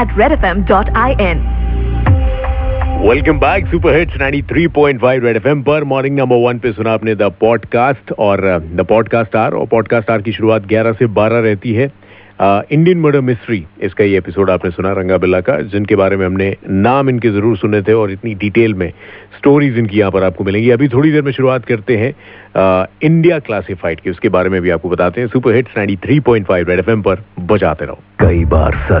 at redfm.in. Welcome back super hits 93.5 red FM पर morning number one पे सुना आपने द पॉडकास्ट और द पॉडकास्ट आर और पॉडकास्ट आर की शुरुआत 11 से 12 रहती है। इंडियन मर्डर मिस्ट्री इसका ये एपिसोड आपने सुना रंगा बिल्ला का जिनके बारे में हमने नाम इनके ज़रूर सुने थे और इतनी डिटेल में स्टोरीज इनकी यहाँ पर आपको मिलेंगी। अभी थोड़ी देर में शुरुआत करते हैं uh, इंडिया क्लासिफाइड की उसके बारे में भी आपको बताते हैं। सुपर हिट्स 93.5 रेड एफएम पर बजाते रहो। कई बार सर